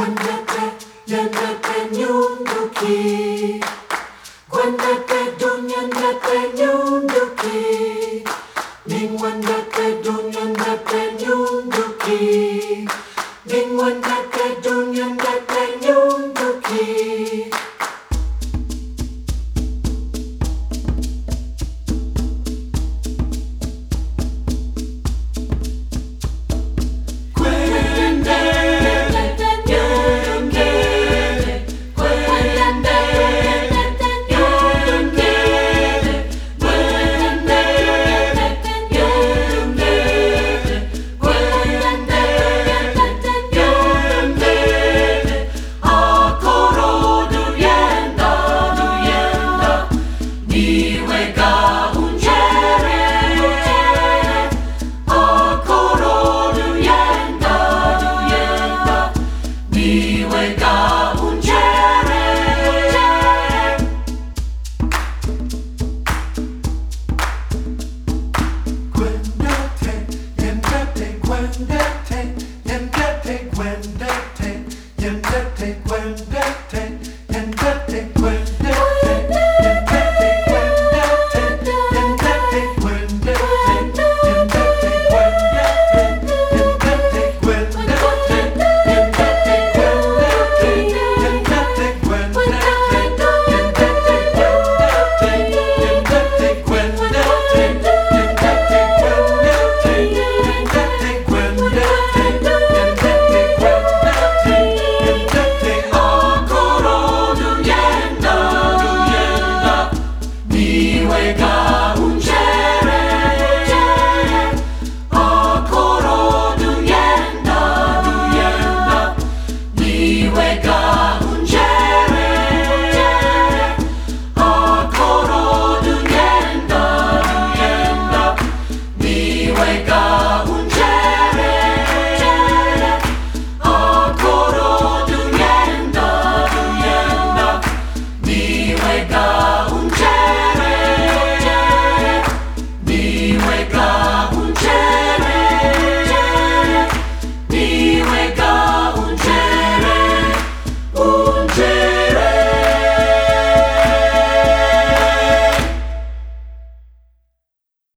Cuéntate, llénate ñunduki. Cuéntate, duñénate ñunduki. Ningüéndate, duñénate ñunduki. quit. my God.